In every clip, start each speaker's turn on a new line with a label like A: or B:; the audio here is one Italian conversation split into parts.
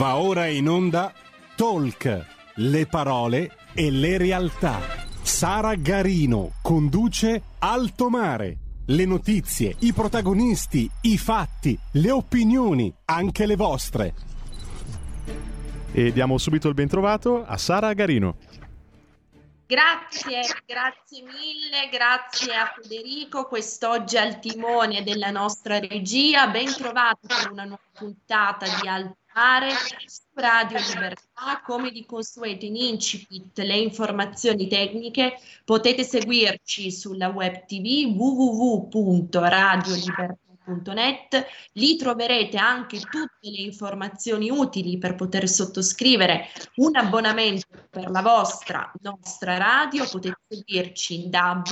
A: Va ora in onda Talk, le parole e le realtà. Sara Garino conduce Alto Mare. Le notizie, i protagonisti, i fatti, le opinioni, anche le vostre.
B: E diamo subito il bentrovato a Sara Garino.
C: Grazie, grazie mille, grazie a Federico, quest'oggi al timone della nostra regia. Ben trovato per una nuova puntata di Alto su Radio Libertà. Come di consueto in incipit le informazioni tecniche potete seguirci sulla web tv www.radiolibertà.com www.radioticino.net. Lì troverete anche tutte le informazioni utili per poter sottoscrivere un abbonamento per la vostra nostra radio. Potete seguirci in DAB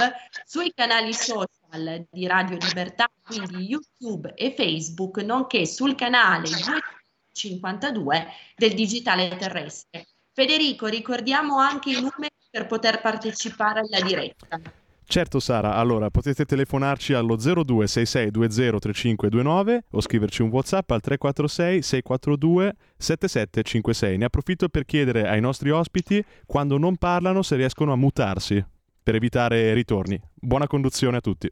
C: sui canali social di Radio Libertà, quindi YouTube e Facebook, nonché sul canale 252 del digitale terrestre. Federico, ricordiamo anche i numeri per poter partecipare alla diretta.
B: Certo Sara, allora potete telefonarci allo 0266203529 o scriverci un WhatsApp al 346 642 7756. Ne approfitto per chiedere ai nostri ospiti quando non parlano se riescono a mutarsi per evitare ritorni. Buona conduzione a tutti.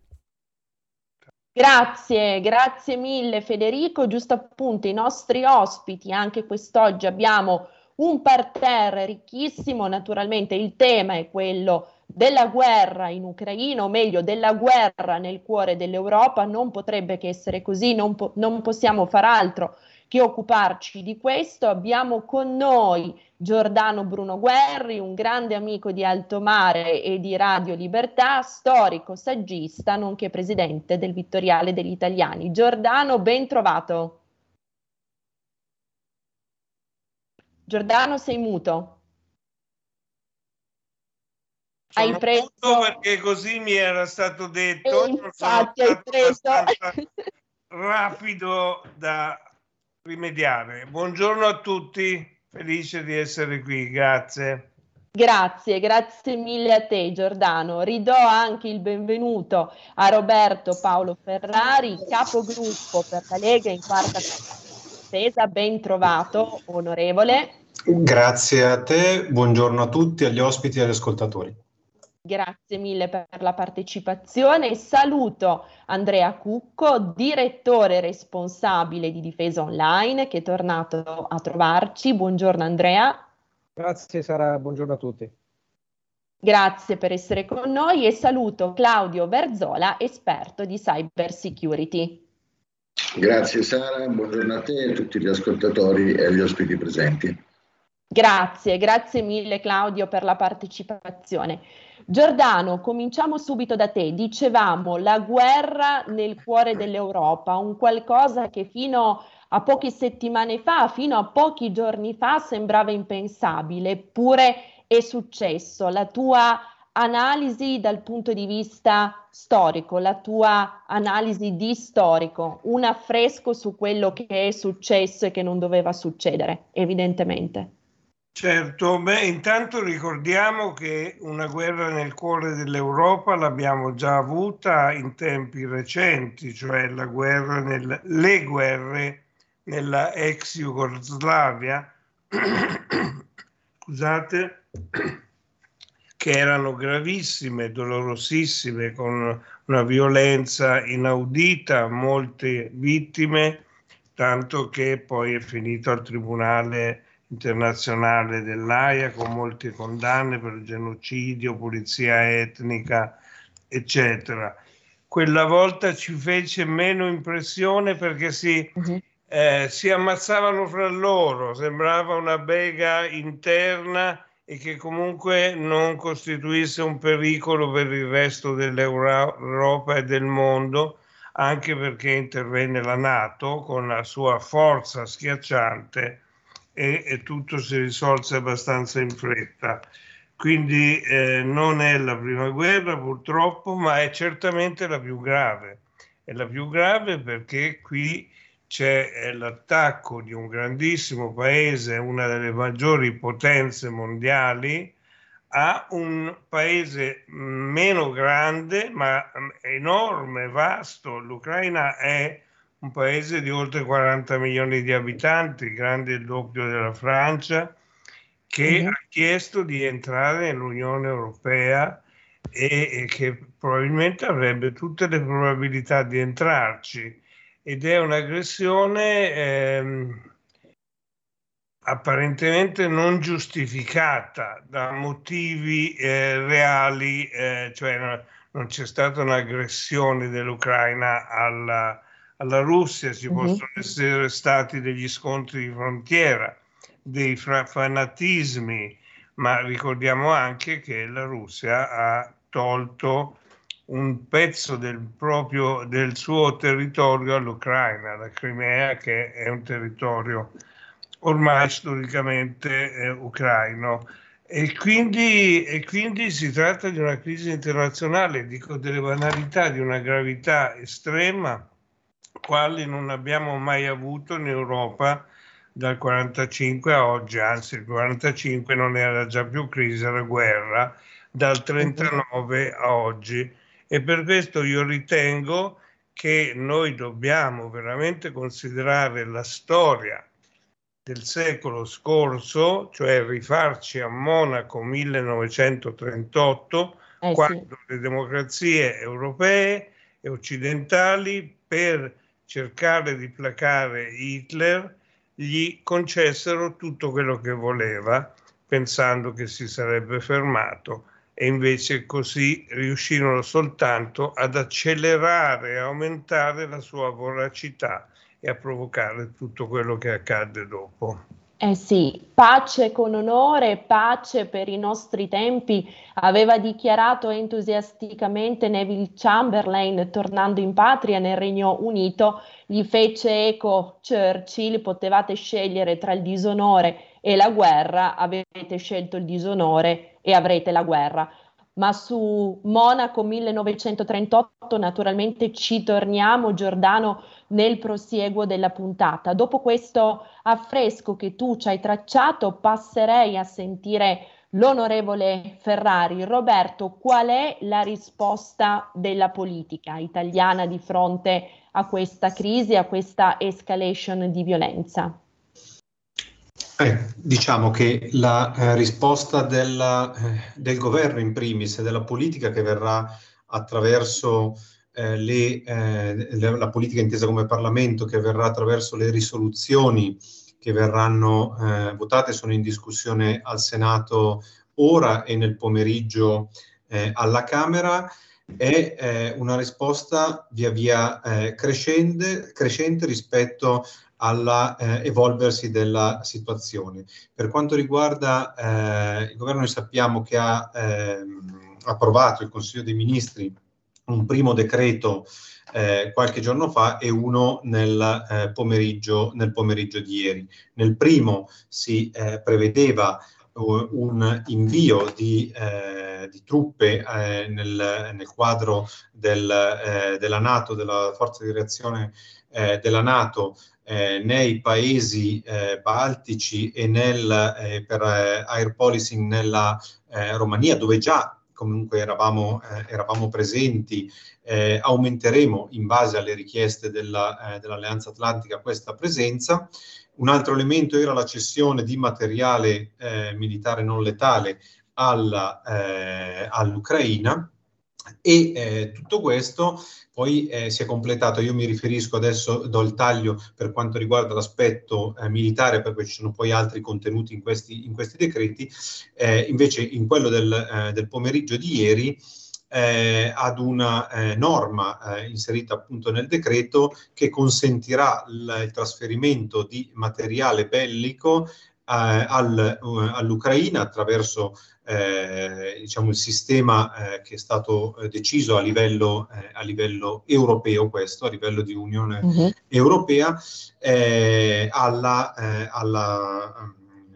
C: Grazie, grazie mille Federico. Giusto appunto i nostri ospiti, anche quest'oggi abbiamo un parterre ricchissimo, naturalmente il tema è quello della guerra in Ucraina, o meglio della guerra nel cuore dell'Europa, non potrebbe che essere così, non, po- non possiamo far altro che occuparci di questo. Abbiamo con noi Giordano Bruno Guerri, un grande amico di Alto Mare e di Radio Libertà, storico, saggista, nonché presidente del Vittoriale degli Italiani. Giordano, ben trovato. Giordano, sei muto.
D: Sono hai preso perché così mi era stato detto.
C: E infatti hai preso
D: rapido da rimediare. Buongiorno a tutti, felice di essere qui, grazie.
C: Grazie, grazie mille a te Giordano. Ridò anche il benvenuto a Roberto Paolo Ferrari, capogruppo per la Lega in quarta spesa. Ben trovato, onorevole.
E: Grazie a te, buongiorno a tutti, agli ospiti e agli ascoltatori.
C: Grazie mille per la partecipazione. Saluto Andrea Cucco, direttore responsabile di Difesa Online, che è tornato a trovarci. Buongiorno Andrea.
F: Grazie Sara, buongiorno a tutti.
C: Grazie per essere con noi e saluto Claudio Verzola, esperto di cyber security.
G: Grazie Sara, buongiorno a te e a tutti gli ascoltatori e agli ospiti presenti.
C: Grazie, grazie mille Claudio per la partecipazione. Giordano, cominciamo subito da te. Dicevamo la guerra nel cuore dell'Europa, un qualcosa che fino a poche settimane fa, fino a pochi giorni fa sembrava impensabile, eppure è successo. La tua analisi dal punto di vista storico, la tua analisi di storico, un affresco su quello che è successo e che non doveva succedere, evidentemente.
D: Certo, beh, intanto ricordiamo che una guerra nel cuore dell'Europa l'abbiamo già avuta in tempi recenti, cioè la guerra nel, le guerre nella ex Jugoslavia, scusate, che erano gravissime, dolorosissime, con una violenza inaudita, molte vittime, tanto che poi è finito al tribunale internazionale dell'AIA con molte condanne per genocidio, pulizia etnica, eccetera. Quella volta ci fece meno impressione perché si, uh-huh. eh, si ammazzavano fra loro, sembrava una bega interna e che comunque non costituisse un pericolo per il resto dell'Europa e del mondo, anche perché intervenne la Nato con la sua forza schiacciante e, e tutto si risolse abbastanza in fretta. Quindi eh, non è la prima guerra purtroppo, ma è certamente la più grave. È la più grave perché qui c'è eh, l'attacco di un grandissimo paese, una delle maggiori potenze mondiali, a un paese meno grande ma enorme, vasto. L'Ucraina è un paese di oltre 40 milioni di abitanti, grande il doppio della Francia, che mm-hmm. ha chiesto di entrare nell'Unione Europea e, e, che probabilmente avrebbe tutte le probabilità di entrarci ed è un'aggressione ehm, apparentemente non giustificata da motivi eh, reali, eh, cioè no, non c'è stata un'aggressione dell'Ucraina alla, alla Russia, ci mm-hmm. possono essere stati degli scontri di frontiera, dei fra- fanatismi, ma ricordiamo anche che la Russia ha tolto un pezzo del, proprio, del suo territorio all'Ucraina, la Crimea, che è un territorio ormai storicamente eh, ucraino. E quindi, e quindi, si tratta di una crisi internazionale, dico delle banalità, di una gravità estrema, quali non abbiamo mai avuto in Europa dal 45 a oggi, anzi il 45 non era già più crisi, era guerra, dal 39 a oggi. E per questo io ritengo che noi dobbiamo veramente considerare la storia del secolo scorso, cioè rifarci a Monaco 1938, eh, quando sì. le democrazie europee e occidentali per cercare di placare Hitler gli concessero tutto quello che voleva, pensando che si sarebbe fermato e invece così riuscirono soltanto ad accelerare e aumentare la sua voracità e a provocare tutto quello che accadde dopo.
C: Eh sì, pace con onore, pace per i nostri tempi, aveva dichiarato entusiasticamente Neville Chamberlain tornando in patria nel Regno Unito, gli fece eco Churchill, potevate scegliere tra il disonore e la guerra, avete scelto il disonore e avrete la guerra ma su Monaco 1938 naturalmente ci torniamo, Giordano, nel prosieguo della puntata. Dopo questo affresco che tu ci hai tracciato, passerei a sentire l'onorevole Ferrari. Roberto, qual è la risposta della politica italiana di fronte a questa crisi, a questa escalation di violenza?
E: Eh, diciamo che la eh, risposta della, eh, del governo in primis e della politica che verrà attraverso eh, le, eh, le, la politica intesa come Parlamento, che verrà attraverso le risoluzioni che verranno eh, votate, sono in discussione al Senato ora e nel pomeriggio alla Camera, è una risposta via via crescente, crescente rispetto all'evolversi eh, della situazione. Per quanto riguarda eh, il governo, noi sappiamo che ha ehm, approvato il Consiglio dei Ministri un primo decreto eh, qualche giorno fa e uno nel, eh, pomeriggio, nel pomeriggio di ieri. Nel primo si eh, prevedeva un invio di, eh, di truppe eh, nel, nel, quadro del, eh, della Nato, della forza di reazione eh, della Nato eh, nei paesi eh, baltici e nel, eh, per eh, air policing nella eh, Romania, dove già comunque eravamo, eravamo presenti, aumenteremo in base alle richieste della, dell'Alleanza Atlantica questa presenza. Un altro elemento era la cessione di materiale militare non letale alla, all'Ucraina e eh, tutto questo poi eh, si è completato, io mi riferisco adesso, do il taglio per quanto riguarda l'aspetto eh, militare, perché ci sono poi altri contenuti in questi, in questi decreti, eh, invece in quello del, eh, del pomeriggio di ieri eh, ad una eh, norma eh, inserita appunto nel decreto che consentirà l- il trasferimento di materiale bellico al, uh, all'Ucraina attraverso eh, diciamo, il sistema eh, che è stato eh, deciso a livello, eh, a livello, europeo, questo a livello di Unione uh-huh. Europea, eh, alla, alla um,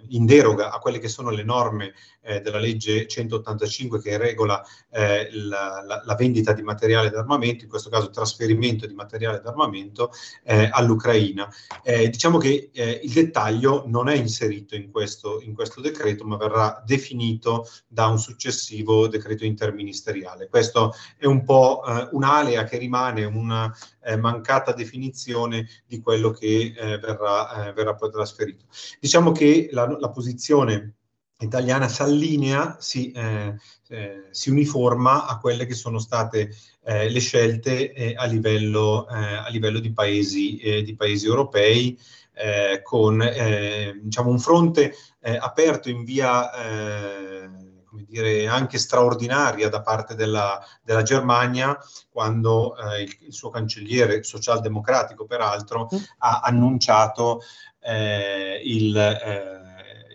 E: in deroga a quelle che sono le norme eh, della legge 185 che regola eh, la, la, la, vendita di materiale d'armamento, in questo caso il trasferimento di materiale d'armamento eh, all'Ucraina. Eh, diciamo che eh, il dettaglio non è inserito in questo, in questo decreto, ma verrà definito da un successivo decreto interministeriale. Questo è un po' eh, un'alea che rimane una mancata definizione di quello che verrà, verrà poi trasferito. Diciamo che la, la posizione italiana si allinea, si, eh, eh, si, uniforma a quelle che sono state eh, le scelte eh, a livello, eh, a, livello, di paesi, eh, di paesi europei, con diciamo un fronte aperto in via come dire, anche straordinaria da parte della, della Germania, quando il, il, suo cancelliere socialdemocratico, peraltro, mm. ha annunciato il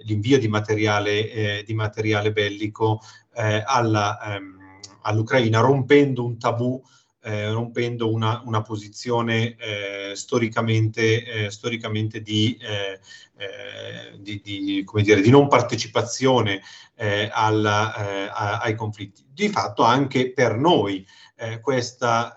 E: l'invio di materiale, eh, di materiale bellico eh, alla, ehm, all'Ucraina, rompendo un tabù eh, rompendo una, una posizione eh, storicamente, eh, storicamente di, eh, eh, di, di, dire, di, non partecipazione eh, alla, a, ai conflitti. Di fatto anche per noi questa,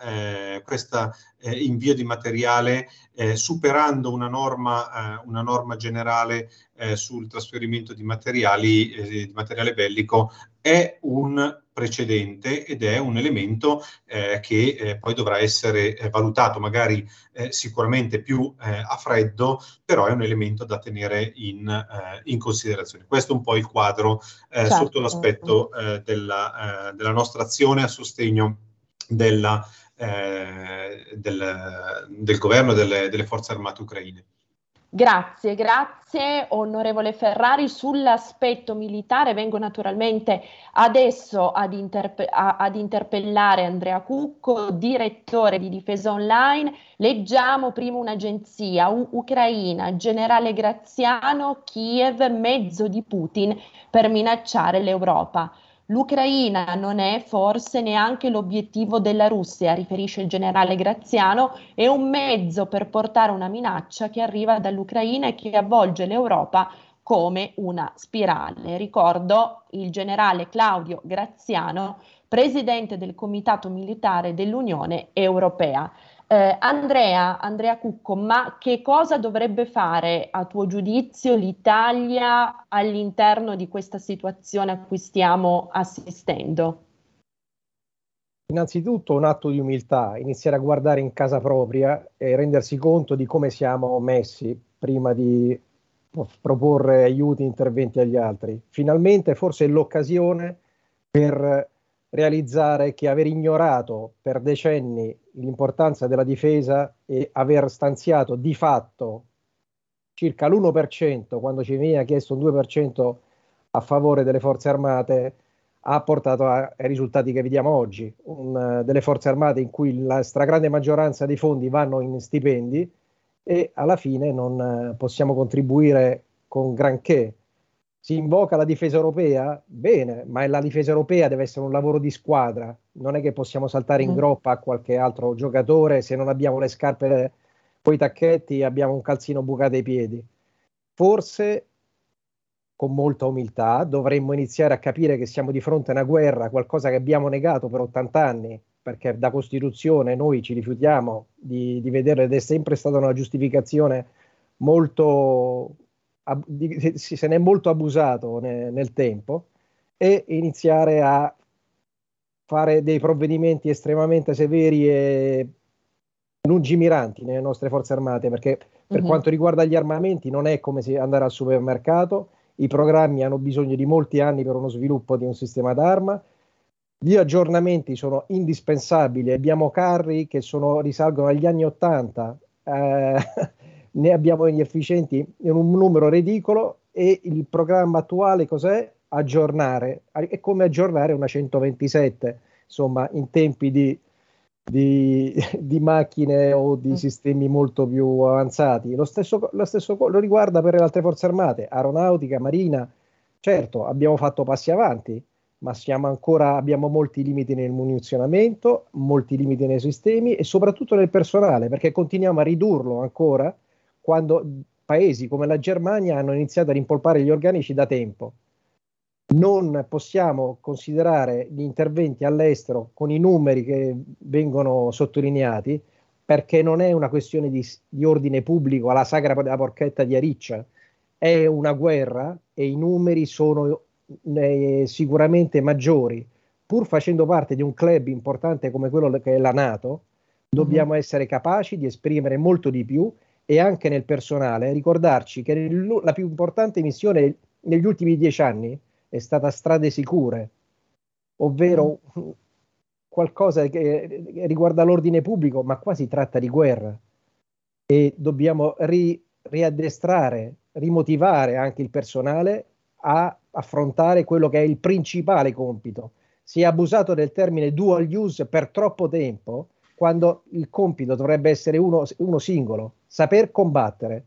E: questa invio di materiale superando una norma, una norma generale sul trasferimento di, materiali, di materiale bellico è un precedente ed è un elemento eh, che eh, poi dovrà essere eh, valutato magari eh, sicuramente più eh, a freddo, però è un elemento da tenere in, eh, in considerazione. Questo è un po' il quadro certo. sotto l'aspetto della, della, nostra azione a sostegno della, del, del, governo delle, delle forze armate ucraine.
C: Grazie, grazie onorevole Ferrari. Sull'aspetto militare vengo naturalmente adesso ad, interpe- a- ad, interpellare Andrea Cucco, direttore di Difesa Online. Leggiamo prima un'agenzia, U- Ucraina, generale Graziano, Kiev, mezzo di Putin per minacciare l'Europa. L'Ucraina non è forse neanche l'obiettivo della Russia, riferisce il generale Graziano, è un mezzo per portare una minaccia che arriva dall'Ucraina e che avvolge l'Europa come una spirale. Ricordo il generale Claudio Graziano, presidente del Comitato Militare dell'Unione Europea. Eh, Andrea, Andrea Cucco, ma che cosa dovrebbe fare a tuo giudizio l'Italia all'interno di questa situazione a cui stiamo assistendo?
F: Innanzitutto un atto di umiltà, iniziare a guardare in casa propria e rendersi conto di come siamo messi prima di proporre aiuti interventi agli altri. Finalmente forse è l'occasione per realizzare che aver ignorato per decenni l'importanza della difesa e aver stanziato di fatto circa l'1% quando ci veniva chiesto un 2% a favore delle forze armate ha portato a, ai risultati che vediamo oggi, un, delle forze armate in cui la stragrande maggioranza dei fondi vanno in stipendi e alla fine non possiamo contribuire con granché si invoca la difesa europea, bene, ma la difesa europea deve essere un lavoro di squadra, non è che possiamo saltare in mm. groppa a qualche altro giocatore se non abbiamo le scarpe con i tacchetti e abbiamo un calzino bucato ai piedi. Forse con molta umiltà dovremmo iniziare a capire che siamo di fronte a una guerra, qualcosa che abbiamo negato per 80 anni, perché da Costituzione noi ci rifiutiamo di, di vedere ed è sempre stata una giustificazione molto ab- di, si, se ne è molto abusato ne, nel tempo e iniziare a fare dei provvedimenti estremamente severi e lungimiranti nelle nostre forze armate, perché per uh-huh. quanto riguarda gli armamenti non è come andare al supermercato, i programmi hanno bisogno di molti anni per uno sviluppo di un sistema d'arma, gli aggiornamenti sono indispensabili, abbiamo carri che sono, risalgono agli anni 80, eh, ne abbiamo gli efficienti in un numero ridicolo e il programma attuale cos'è? Aggiornare. È come aggiornare una 127, insomma, in tempi di, di, di macchine o di mm. sistemi molto più avanzati. Lo stesso, lo stesso lo riguarda per le altre forze armate, aeronautica, marina. Certo, abbiamo fatto passi avanti, ma ancora, abbiamo molti limiti nel munizionamento, molti limiti nei sistemi e soprattutto nel personale, perché continuiamo a ridurlo ancora quando paesi come la Germania hanno iniziato a rimpolpare gli organici da tempo. Non possiamo considerare gli interventi all'estero con i numeri che vengono sottolineati perché non è una questione di, di ordine pubblico alla sagra della porchetta di Ariccia, è una guerra e i numeri sono eh, sicuramente maggiori. Pur facendo parte di un club importante come quello che è la Nato, dobbiamo mm-hmm. essere capaci di esprimere molto di più e anche nel personale ricordarci che la più importante missione negli ultimi dieci anni è stata strade sicure, ovvero mm qualcosa che riguarda l'ordine pubblico, ma qua si tratta di guerra e dobbiamo ri, riaddestrare, rimotivare anche il personale a affrontare quello che è il principale compito. Si è abusato del termine dual use per troppo tempo, quando il compito dovrebbe essere uno, uno singolo, saper combattere.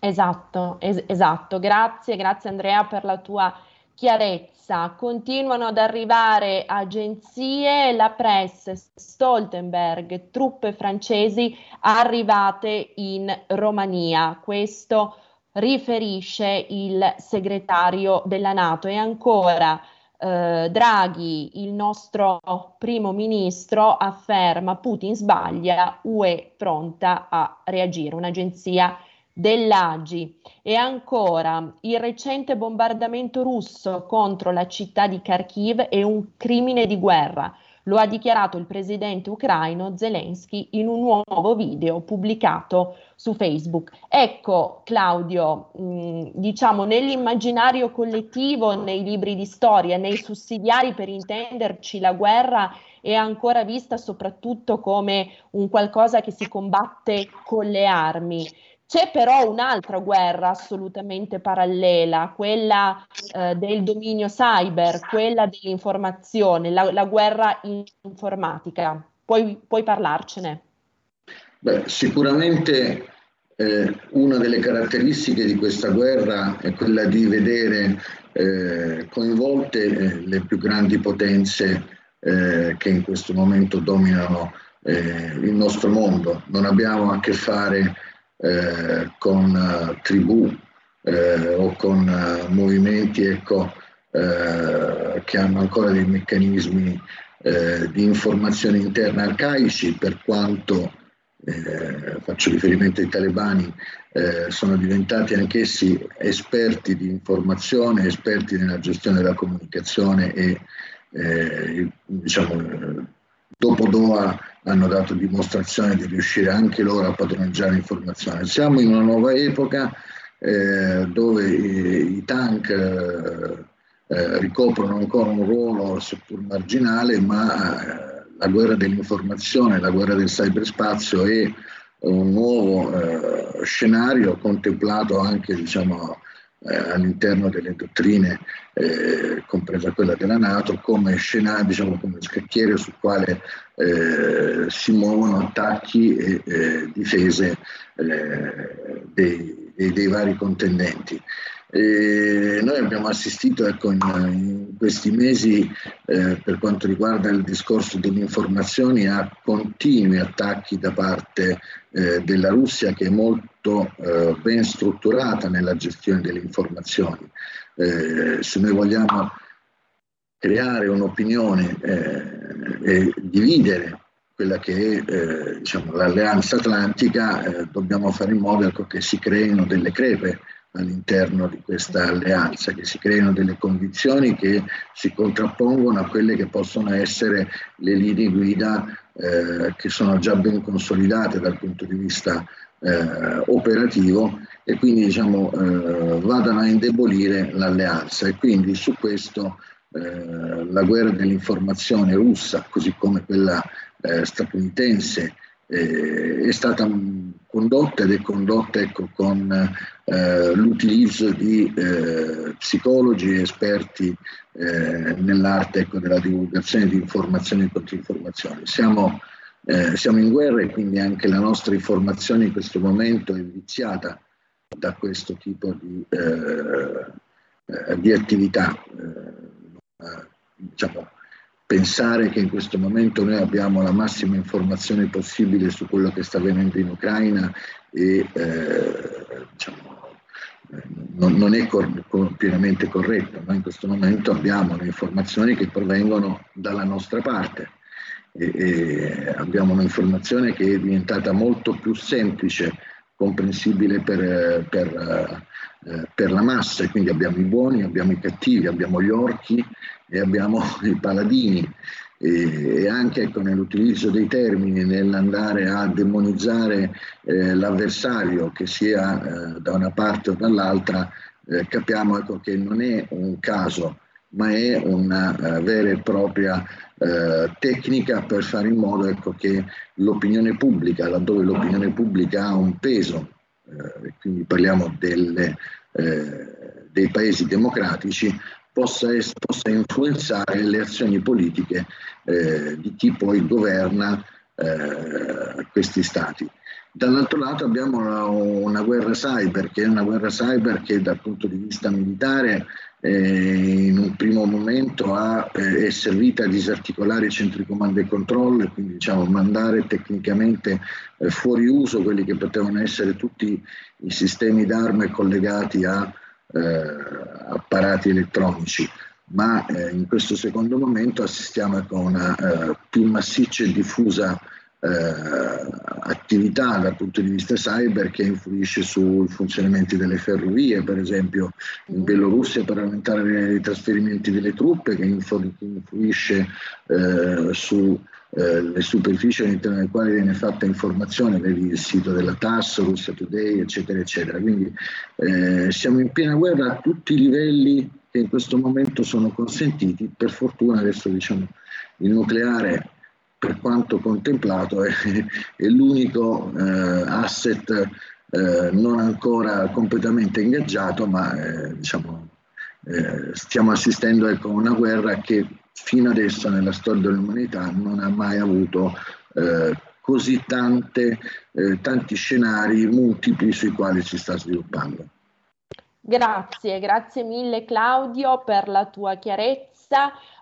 C: Esatto, es- esatto. Grazie, grazie Andrea per la tua chiarezza. Continuano ad arrivare agenzie, la press, Stoltenberg, truppe francesi arrivate in Romania. Questo riferisce il segretario della Nato e ancora eh, Draghi, il nostro primo ministro, afferma Putin sbaglia, UE pronta a reagire. Un'agenzia dell'Agi e ancora il recente bombardamento russo contro la città di Kharkiv è un crimine di guerra. Lo ha dichiarato il presidente ucraino Zelensky in un nuovo video pubblicato su Facebook. Ecco, Claudio, mh, mm, diciamo nell'immaginario collettivo, nei libri di storia, nei sussidiari per intenderci, la guerra è ancora vista soprattutto come un qualcosa che si combatte con le armi. C'è però un'altra guerra assolutamente parallela, quella eh, del dominio cyber, quella dell'informazione, la, la guerra informatica. Puoi, puoi parlarcene?
G: Beh, sicuramente eh, una delle caratteristiche di questa guerra è quella di vedere eh, coinvolte eh, le più grandi potenze eh, che in questo momento dominano eh, il nostro mondo. Non abbiamo a che fare eh, con uh, tribù eh, o con uh, movimenti ecco, che hanno ancora dei meccanismi di informazione interna arcaici, per quanto faccio riferimento ai talebani, sono diventati anch'essi esperti di informazione, esperti nella gestione della comunicazione e diciamo, dopo Doha hanno dato dimostrazione di riuscire anche loro a padroneggiare informazioni. Siamo in una nuova epoca eh, dove i, i tank eh, eh, ricoprono ancora un ruolo seppur marginale, ma eh, la guerra dell'informazione, la guerra del cyberspazio è un nuovo eh, scenario contemplato anche diciamo, eh, all'interno delle dottrine, eh, compresa quella della Nato, come scenario, diciamo come scacchiere sul quale eh, si muovono attacchi e difese eh, dei, dei, dei, vari contendenti. E noi abbiamo assistito ecco, in, in, questi mesi eh, per quanto riguarda il discorso delle informazioni a continui attacchi da parte eh, della Russia che è molto eh, ben strutturata nella gestione delle informazioni. Eh, se noi vogliamo creare un'opinione eh, e dividere quella che è eh, diciamo, l'alleanza atlantica, dobbiamo fare in modo ecco, che si creino delle crepe all'interno di questa alleanza, che si creino delle condizioni che si contrappongono a quelle che possono essere le linee guida eh, che sono già ben consolidate dal punto di vista eh, operativo e quindi diciamo, eh, vadano a indebolire l'alleanza e quindi su questo eh, la guerra dell'informazione russa, così come quella eh, statunitense, eh, è stata condotta ed è condotta ecco, con eh, l'utilizzo di psicologi esperti nell'arte ecco, della divulgazione di informazioni e controinformazioni. Siamo, eh, siamo in guerra e quindi anche la nostra informazione in questo momento è viziata da questo tipo di, eh, di attività. diciamo, pensare che in questo momento noi abbiamo la massima informazione possibile su quello che sta avvenendo in Ucraina e eh, diciamo, non, non, è cor- pienamente corretto. Noi in questo momento abbiamo le informazioni che provengono dalla nostra parte e, e abbiamo un'informazione che è diventata molto più semplice, comprensibile per, per, eh, per la massa, e quindi abbiamo i buoni, abbiamo i cattivi, abbiamo gli orchi e abbiamo i paladini. E, anche ecco, nell'utilizzo dei termini, nell'andare a demonizzare eh, l'avversario, che sia eh, da una parte o dall'altra, eh, capiamo ecco, che non è un caso, ma è una uh, vera e propria uh, tecnica per fare in modo ecco, che l'opinione pubblica, laddove l'opinione pubblica ha un peso, uh, quindi parliamo delle, dei paesi democratici, possa, es- possa influenzare le azioni politiche eh, di chi poi governa eh, questi stati. Dall'altro lato abbiamo una, una, guerra cyber, che è una guerra cyber che dal punto di vista militare eh, in un primo momento ha, eh, è servita a disarticolare i centri di comando e controllo e quindi diciamo, mandare tecnicamente eh, fuori uso quelli che potevano essere tutti i sistemi d'arme collegati a eh, apparati elettronici, ma eh, in questo secondo momento assistiamo a una eh, più massiccia e diffusa eh, attività dal punto di vista cyber che influisce sui funzionamenti delle ferrovie, per esempio in Bielorussia per aumentare i trasferimenti delle truppe, che influisce eh, su eh, superfici all'interno delle quali viene fatta informazione, vedi il sito della TAS, Russia Today, eccetera, eccetera. Quindi eh, siamo in piena guerra a tutti i livelli che in questo momento sono consentiti. Per fortuna adesso diciamo il nucleare, per quanto contemplato, è, è l'unico eh, asset eh, non ancora completamente ingaggiato, ma eh, diciamo, eh, stiamo assistendo ecco, a una guerra che fino adesso nella storia dell'umanità non ha mai avuto eh, così tante, eh, tanti scenari multipli sui quali si sta sviluppando.
C: Grazie, grazie mille Claudio per la tua chiarezza.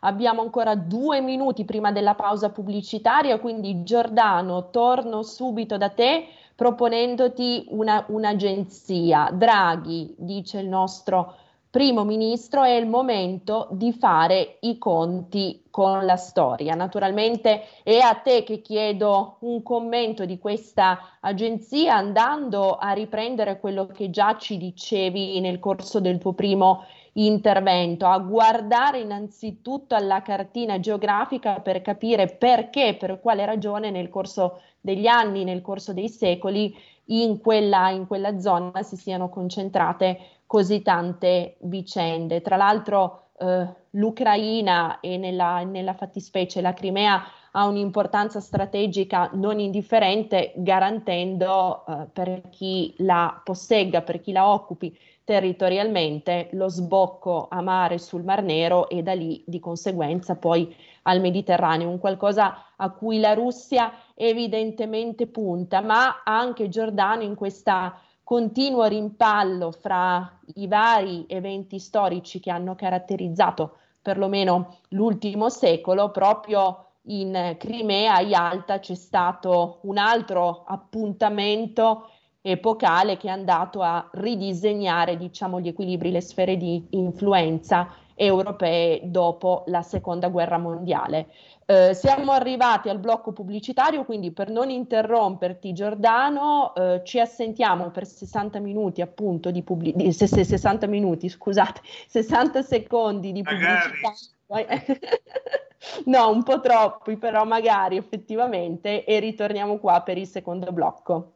C: Abbiamo ancora due minuti prima della pausa pubblicitaria, quindi Giordano, torno subito da te proponendoti una, un'agenzia. Draghi, dice il nostro primo ministro, è il momento di fare i conti con la storia. Naturalmente è a te che chiedo un commento di questa agenzia andando a riprendere quello che già ci dicevi nel corso del tuo primo intervento, a guardare innanzitutto alla cartina geografica per capire perché, per quale ragione nel corso degli anni, nel corso dei secoli, in quella, in quella zona si siano concentrate così tante vicende. Tra l'altro eh, l'Ucraina e nella, nella fattispecie la Crimea ha un'importanza strategica non indifferente, garantendo eh, per chi la possegga, per chi la occupi territorialmente, lo sbocco a mare sul Mar Nero e da lì di conseguenza poi al Mediterraneo, un qualcosa a cui la Russia evidentemente punta, ma anche Giordano in questa continuo rimpallo fra i vari eventi storici che hanno caratterizzato perlomeno l'ultimo secolo, proprio in Crimea, a Yalta, c'è stato un altro appuntamento epocale che è andato a ridisegnare diciamo, gli equilibri, le sfere di influenza europee dopo la seconda guerra mondiale. Eh, siamo arrivati al blocco pubblicitario, quindi per non interromperti Giordano, eh, ci assentiamo per 60 minuti appunto di pubblicità, 60 minuti, scusate, 60 secondi di pubblicità. no, un po' troppi, però magari effettivamente e ritorniamo qua per il secondo blocco.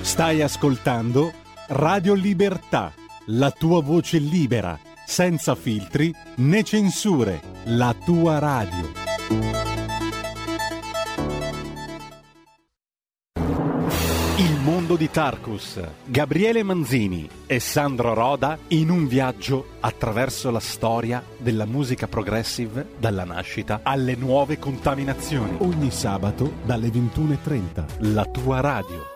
A: Stai ascoltando Radio Libertà, la tua voce libera senza filtri né censure, la tua radio. Il mondo di Tarkus, Gabriele Manzini e Sandro Roda in un viaggio attraverso la storia della musica progressive dalla nascita alle nuove contaminazioni. Ogni sabato dalle 21.30, la tua radio.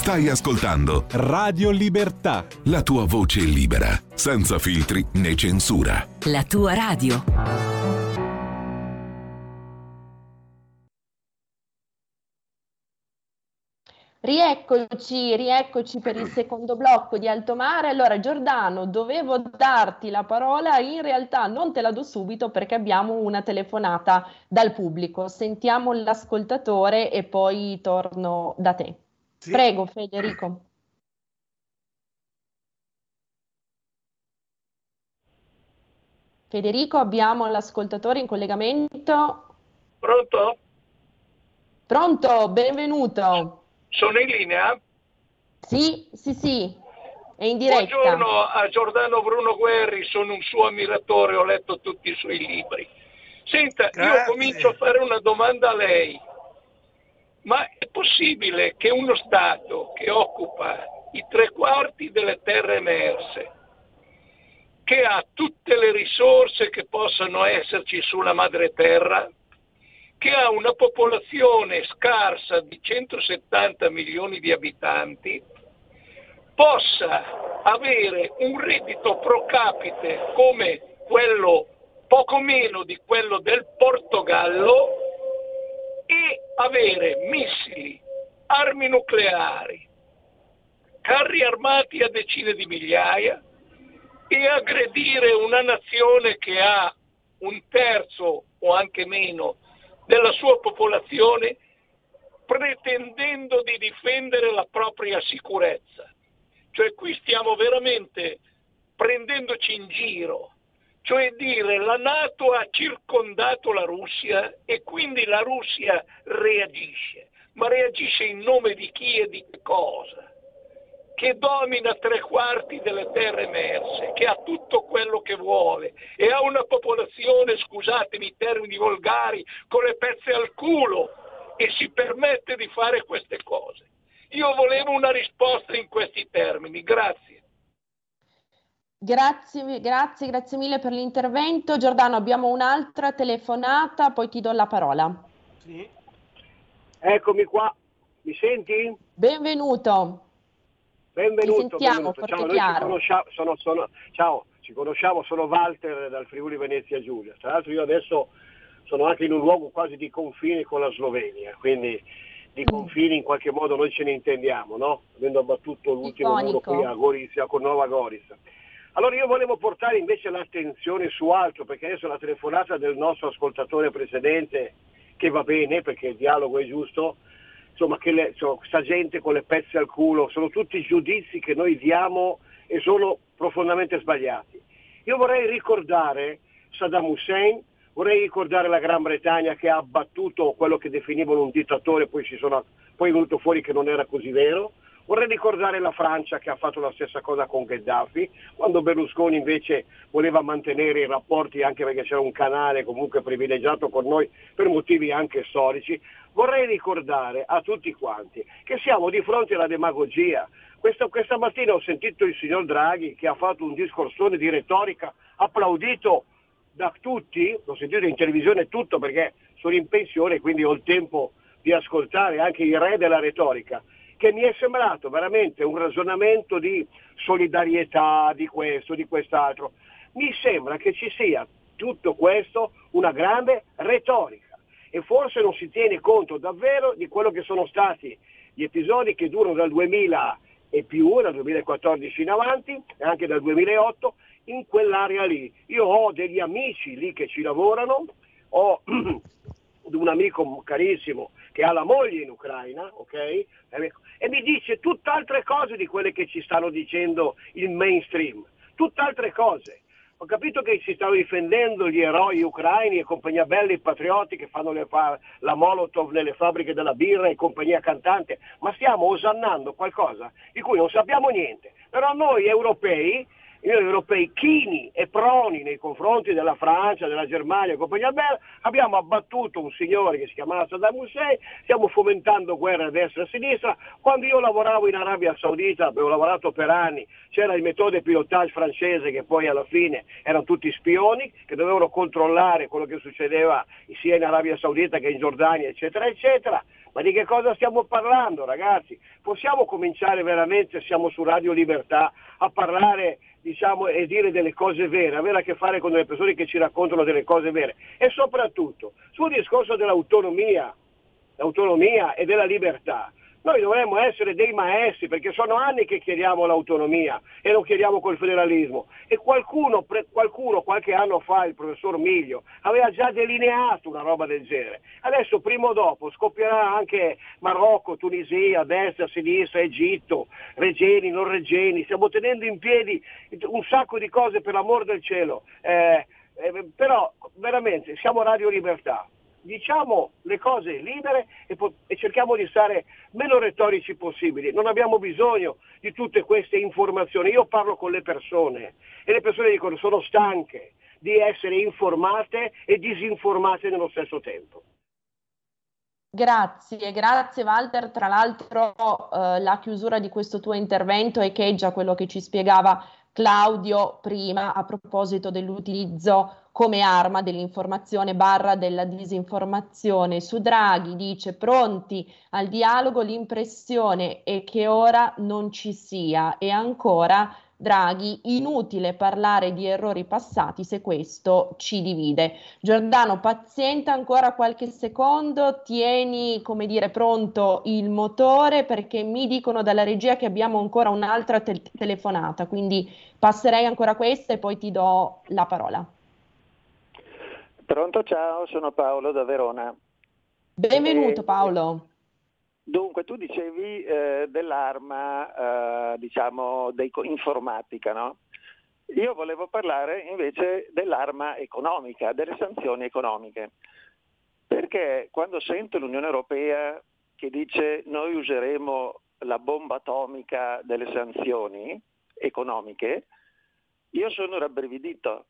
H: Stai ascoltando
A: Radio Libertà.
H: la tua voce libera, senza filtri né censura.
I: La tua radio.
C: Rieccoci, rieccoci per il secondo blocco di Alto Mare. Allora, Giordano, dovevo darti la parola, in realtà non te la do subito perché abbiamo una telefonata dal pubblico. Sentiamo l'ascoltatore e poi torno da te.
D: Sì.
C: Prego, Federico. Federico, abbiamo l'ascoltatore in collegamento.
J: Pronto?
C: Pronto, benvenuto.
J: Sono in linea?
C: Sì, sì, sì, è in diretta.
J: Buongiorno a Giordano Bruno Guerri, sono un suo ammiratore, ho letto tutti i suoi libri. Senta, io
D: Grazie.
J: comincio a fare una domanda a lei. Ma è possibile che uno Stato che occupa i tre quarti delle terre emerse, che ha tutte le risorse che possano esserci sulla madre terra, che ha una popolazione scarsa di 170 milioni di abitanti, possa avere un reddito pro capite come quello poco meno di quello del Portogallo e avere missili, armi nucleari, carri armati a decine di migliaia e aggredire una nazione che ha un terzo o anche meno della sua popolazione pretendendo di difendere la propria sicurezza. Cioè qui stiamo veramente prendendoci in giro, cioè dire la Nato ha circondato la Russia e quindi la Russia reagisce, ma reagisce in nome di chi e di cosa? Che domina tre quarti delle terre emerse, che ha tutto quello che vuole e ha una popolazione, scusatemi i termini volgari, con le pezze al culo e si permette di fare queste cose. Io volevo una risposta in questi termini, grazie.
C: Grazie, grazie, grazie mille per l'intervento. Giordano, abbiamo un'altra telefonata, poi ti do la parola.
J: Sì.
K: Eccomi qua, mi senti?
C: Benvenuto.
K: Benvenuto.
C: Ti sentiamo,
K: benvenuto. Ciao, noi ci conosciamo, sono, sono- ciao, ci conosciamo, sono Walter dal Friuli Venezia Giulia. Tra l'altro io adesso sono anche in un luogo quasi di confine con la Slovenia, quindi di
C: Mm.
K: confine in qualche modo noi ce ne intendiamo, no? Avendo abbattuto l'ultimo muro
C: Iconico.
K: qui a Gorizia, con Nova Gorizia. Allora io volevo portare invece l'attenzione su altro, perché adesso la telefonata del nostro ascoltatore precedente, che va bene perché il dialogo è giusto, insomma che le- insomma, questa gente con le pezze al culo, sono tutti giudizi che noi diamo e sono profondamente sbagliati. Io vorrei ricordare Saddam Hussein, vorrei ricordare la Gran Bretagna che ha abbattuto quello che definivano un dittatore, poi, sono, poi è venuto fuori che non era così vero. Vorrei ricordare la Francia che ha fatto la stessa cosa con Gheddafi, quando Berlusconi invece voleva mantenere i rapporti anche perché c'era un canale comunque privilegiato con noi per motivi anche storici. Vorrei ricordare a tutti quanti che siamo di fronte alla demagogia. Questa, questa mattina ho sentito il signor Draghi che ha fatto un discorsone di retorica applaudito da tutti, l'ho sentito in televisione tutto perché sono in pensione quindi ho il tempo di ascoltare anche i re della retorica, che mi è sembrato veramente un ragionamento di solidarietà, di questo, di quest'altro. Mi sembra che ci sia tutto questo una grande retorica e forse non si tiene conto davvero di quello che sono stati gli episodi che durano dal 2000 e più, dal 2014 in avanti e anche dal 2008 in quell'area lì. Io ho degli amici lì che ci lavorano, ho un amico carissimo che ha la moglie in Ucraina, ok? E mi dice tutt'altre cose di quelle che ci stanno dicendo il mainstream, tutt'altre cose. Ho capito che si stanno difendendo gli eroi ucraini e compagnia bella, i patrioti che fanno fa- la Molotov nelle fabbriche della birra e compagnia cantante, ma stiamo osannando qualcosa di cui non sappiamo niente. Però noi europei noi europei chini e proni nei confronti della Francia, della Germania e compagnia bella, abbiamo abbattuto un signore che si chiamava Saddam Hussein, stiamo fomentando guerre a destra e a sinistra. Quando io lavoravo in Arabia Saudita, avevo lavorato per anni, c'era il metodo pilotage francese che poi alla fine erano tutti spioni che dovevano controllare quello che succedeva sia in Arabia Saudita che in Giordania, eccetera, eccetera. Ma di che cosa stiamo parlando, ragazzi? Possiamo cominciare veramente, siamo su Radio Libertà, a parlare diciamo, e dire delle cose vere, avere a che fare con delle persone che ci raccontano delle cose vere. E soprattutto sul discorso dell'autonomia, l'autonomia e della libertà. Noi dovremmo essere dei maestri perché sono anni che chiediamo l'autonomia e lo chiediamo col federalismo e qualcuno, qualcuno, qualche anno fa, il professor Miglio, aveva già delineato una roba del genere. Adesso prima o dopo scoppierà anche Marocco, Tunisia, destra, sinistra, Egitto, regeni, non regeni, stiamo tenendo in piedi un sacco di cose per l'amor del cielo. Eh, eh, però veramente siamo Radio Libertà, diciamo le cose libere e, po- e, cerchiamo di stare meno retorici possibili. Non abbiamo bisogno di tutte queste informazioni. Io parlo con le persone e le persone dicono sono stanche di essere informate e disinformate nello stesso tempo.
C: Grazie, grazie Walter. Tra l'altro eh, la chiusura di questo tuo intervento echeggia quello che ci spiegava Claudio prima a proposito dell'utilizzo come arma dell'informazione barra della disinformazione. Su Draghi dice pronti al dialogo, l'impressione è che ora non ci sia e ancora Draghi, inutile parlare di errori passati se questo ci divide. Giordano, pazienta ancora qualche secondo, tieni, come dire, pronto il motore perché mi dicono dalla regia che abbiamo ancora un'altra te- telefonata, quindi passerei ancora questa e poi ti do la parola.
L: Pronto, ciao, sono Paolo da Verona.
C: Benvenuto Paolo.
L: Dunque, tu dicevi eh, dell'arma, eh, diciamo, dei, informatica, no? Io volevo parlare invece dell'arma economica, delle sanzioni economiche, perché quando sento l'Unione Europea che dice noi useremo la bomba atomica delle sanzioni economiche, io sono rabbrividito,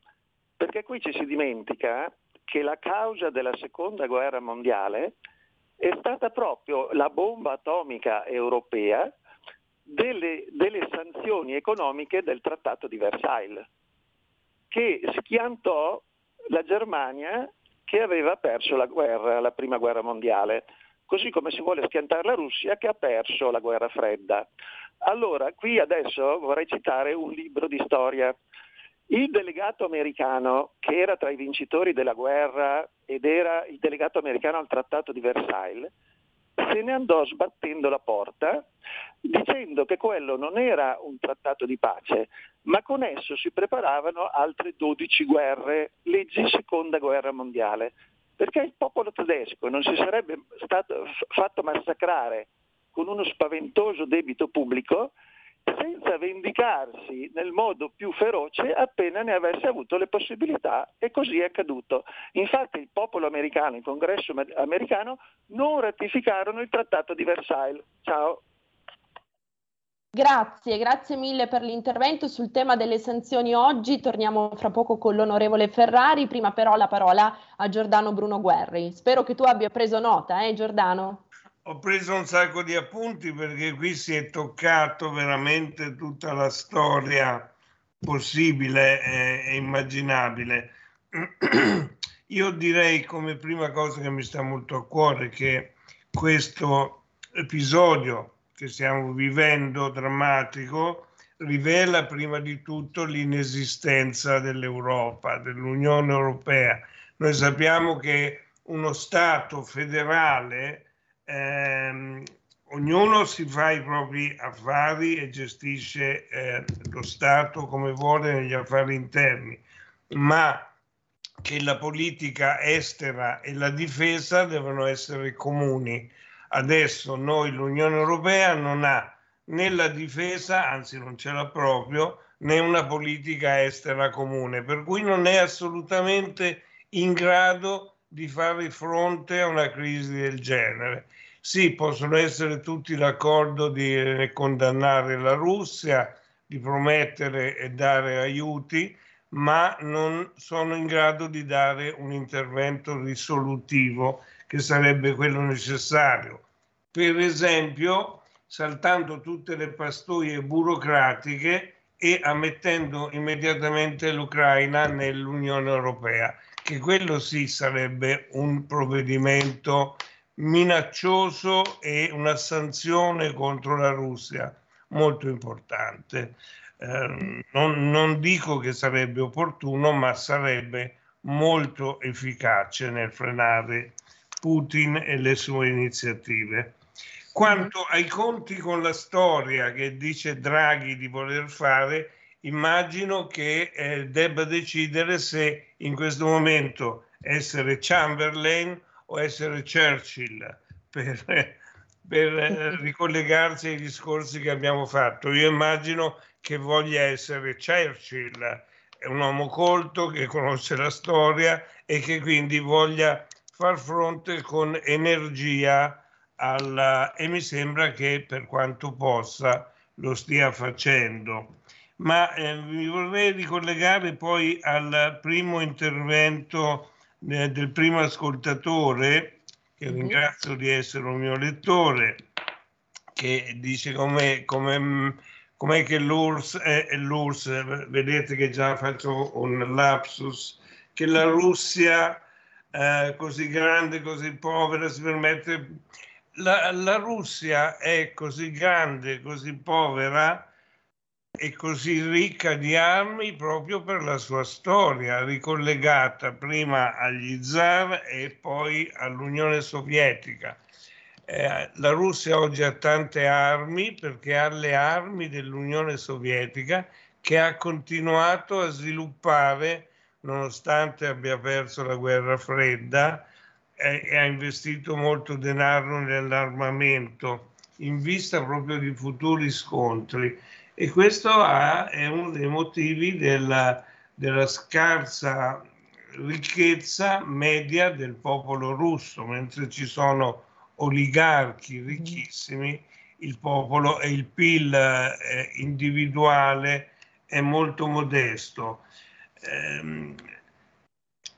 L: perché qui ci si dimentica che la causa della seconda guerra mondiale è stata proprio la bomba atomica europea delle, delle sanzioni economiche del Trattato di Versailles, che schiantò la Germania che aveva perso la guerra, la prima guerra mondiale, così come si vuole schiantare la Russia che ha perso la guerra fredda. Allora, qui adesso vorrei citare un libro di storia il delegato americano, che era tra i vincitori della guerra ed era il delegato americano al Trattato di Versailles, se ne andò sbattendo la porta dicendo che quello non era un trattato di pace, ma con esso si preparavano altre 12 guerre, leggi seconda guerra mondiale, perché il popolo tedesco non si sarebbe stato fatto massacrare con uno spaventoso debito pubblico senza vendicarsi nel modo più feroce appena ne avesse avuto le possibilità e così è accaduto. Infatti il popolo americano, il congresso americano non ratificarono il trattato di Versailles. Ciao.
C: Grazie, grazie mille per l'intervento sul tema delle sanzioni oggi. Torniamo fra poco con l'onorevole Ferrari, prima però la parola a Giordano Bruno Guerri. Spero che tu abbia preso nota, eh Giordano?
D: Ho preso un sacco di appunti perché qui si è toccato veramente tutta la storia possibile e, immaginabile. Io direi come prima cosa che mi sta molto a cuore che questo episodio che stiamo vivendo drammatico rivela prima di tutto l'inesistenza dell'Europa, dell'Unione Europea. Noi sappiamo che uno Stato federale ehm, ognuno si fa i propri affari e gestisce eh, lo Stato come vuole negli affari interni, ma che la politica estera e la difesa devono essere comuni. Adesso noi, l'Unione Europea, non ha né la difesa, anzi non ce l'ha proprio, né una politica estera comune, per cui non è assolutamente in grado di fare fronte a una crisi del genere. Sì, possono essere tutti d'accordo di eh, condannare la Russia, di promettere e dare aiuti, ma non sono in grado di dare un intervento risolutivo che sarebbe quello necessario. Per esempio, saltando tutte le pastoie burocratiche e ammettendo immediatamente l'Ucraina nell'Unione Europea, che quello sì sarebbe un provvedimento minaccioso e una sanzione contro la Russia molto importante. Eh, non, non dico che sarebbe opportuno, ma sarebbe molto efficace nel frenare Putin e le sue iniziative. Quanto ai conti con la storia che dice Draghi di voler fare, immagino che eh, debba decidere se in questo momento essere Chamberlain o essere Churchill per, per eh, ricollegarsi ai discorsi che abbiamo fatto. Io immagino che voglia essere Churchill, è un uomo colto che conosce la storia e che quindi voglia far fronte con energia alla, e mi sembra che per quanto possa lo stia facendo. Ma eh, mi vorrei ricollegare poi al primo intervento eh, del primo ascoltatore, che mm-hmm. ringrazio di essere un mio lettore, che dice come, come com'è che l'URSS, eh, l'URSS, vedete che già faccio un lapsus, che la Russia eh, così grande, così povera, si permette... La, la Russia è così grande, così povera e così ricca di armi proprio per la sua storia, ricollegata prima agli zar e poi all'Unione Sovietica. Eh, la Russia oggi ha tante armi perché ha le armi dell'Unione Sovietica che ha continuato a sviluppare nonostante abbia perso la guerra fredda eh, e ha investito molto denaro nell'armamento in vista proprio di futuri scontri e questo ha, è uno dei motivi della, della scarsa ricchezza media del popolo russo, mentre ci sono oligarchi ricchissimi, il popolo e il PIL eh, individuale è molto modesto. Eh,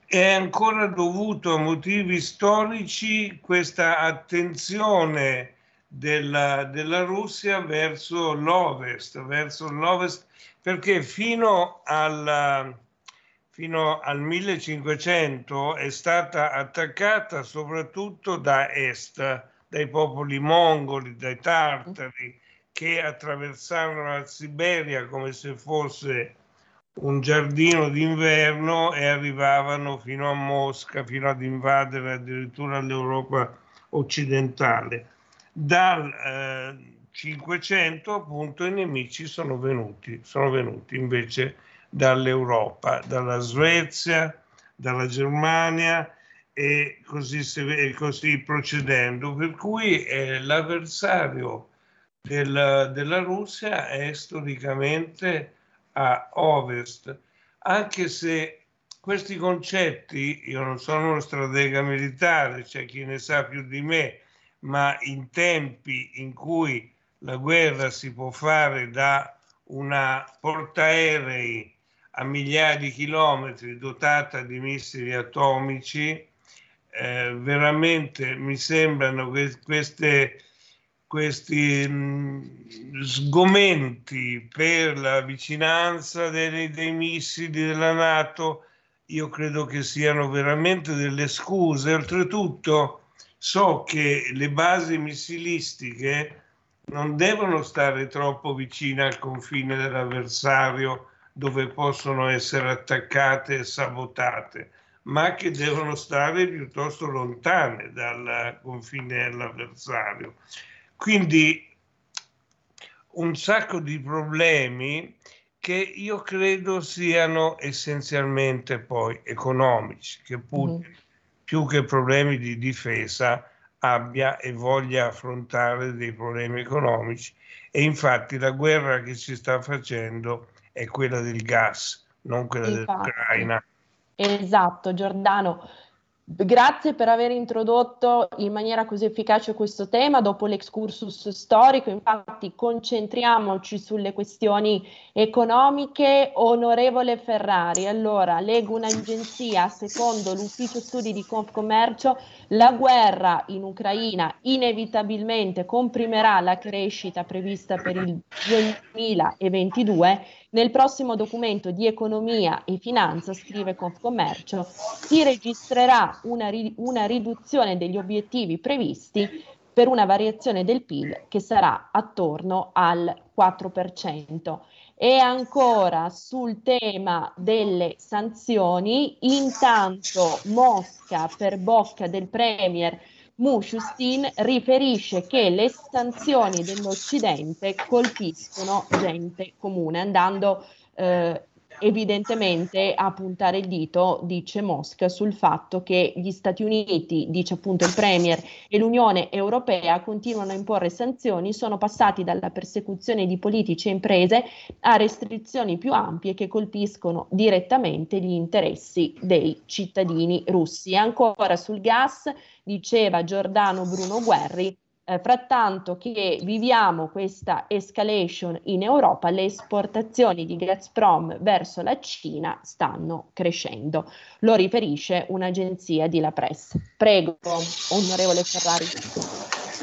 D: è ancora dovuto a motivi storici questa attenzione della, della Russia verso l'Ovest, verso l'Ovest, perché fino al, fino al 1500 è stata attaccata soprattutto da est, dai popoli mongoli, dai tartari, che attraversarono la Siberia come se fosse un giardino d'inverno e arrivavano fino a Mosca, fino ad invadere addirittura l'Europa occidentale. Dal eh, 500 appunto i nemici sono venuti, sono venuti invece dall'Europa, dalla Svezia, dalla Germania e così, e così procedendo. Per cui eh, l'avversario del, della Russia è storicamente a ovest, anche se questi concetti, io non sono uno stratega militare, c'è chi ne sa più di me, ma in tempi in cui la guerra si può fare da una portaerei a migliaia di chilometri dotata di missili atomici, eh, veramente mi sembrano que- queste, questi mh, sgomenti per la vicinanza dei, dei missili della Nato, io credo che siano veramente delle scuse. Oltretutto so che le basi missilistiche non devono stare troppo vicine al confine dell'avversario dove possono essere attaccate e sabotate, ma che devono stare piuttosto lontane dal confine dell'avversario. Quindi un sacco di problemi che io credo siano essenzialmente poi economici, che Putin, mm. Più che problemi di difesa, abbia e voglia affrontare dei problemi economici e infatti la guerra che si sta facendo è quella del gas, non quella
C: Infatti.
D: dell'Ucraina.
C: Esatto, Giordano. Grazie per aver introdotto in maniera così efficace questo tema dopo l'excursus storico. Infatti, concentriamoci sulle questioni economiche. Onorevole Ferrari, allora leggo un'agenzia, secondo l'ufficio studi di Confcommercio, la guerra in Ucraina inevitabilmente comprimerà la crescita prevista per il 2022 nel prossimo documento di economia e finanza, scrive Confcommercio, si registrerà una, ri- una riduzione degli obiettivi previsti per una variazione del PIL che sarà attorno al 4%. E ancora sul tema delle sanzioni, intanto Mosca per bocca del Premier Mushustin riferisce che le sanzioni dell'Occidente colpiscono gente comune, andando eh, evidentemente a puntare il dito, dice Mosca, sul fatto che gli Stati Uniti, dice appunto il Premier, e l'Unione Europea continuano a imporre sanzioni, sono passati dalla persecuzione di politici e imprese a restrizioni più ampie che colpiscono direttamente gli interessi dei cittadini russi. Ancora sul gas, diceva Giordano Bruno Guerri, eh, frattanto che viviamo questa escalation in Europa, le esportazioni di Gazprom verso la Cina stanno crescendo. Lo riferisce un'agenzia di La Presse. Prego, onorevole Ferrari.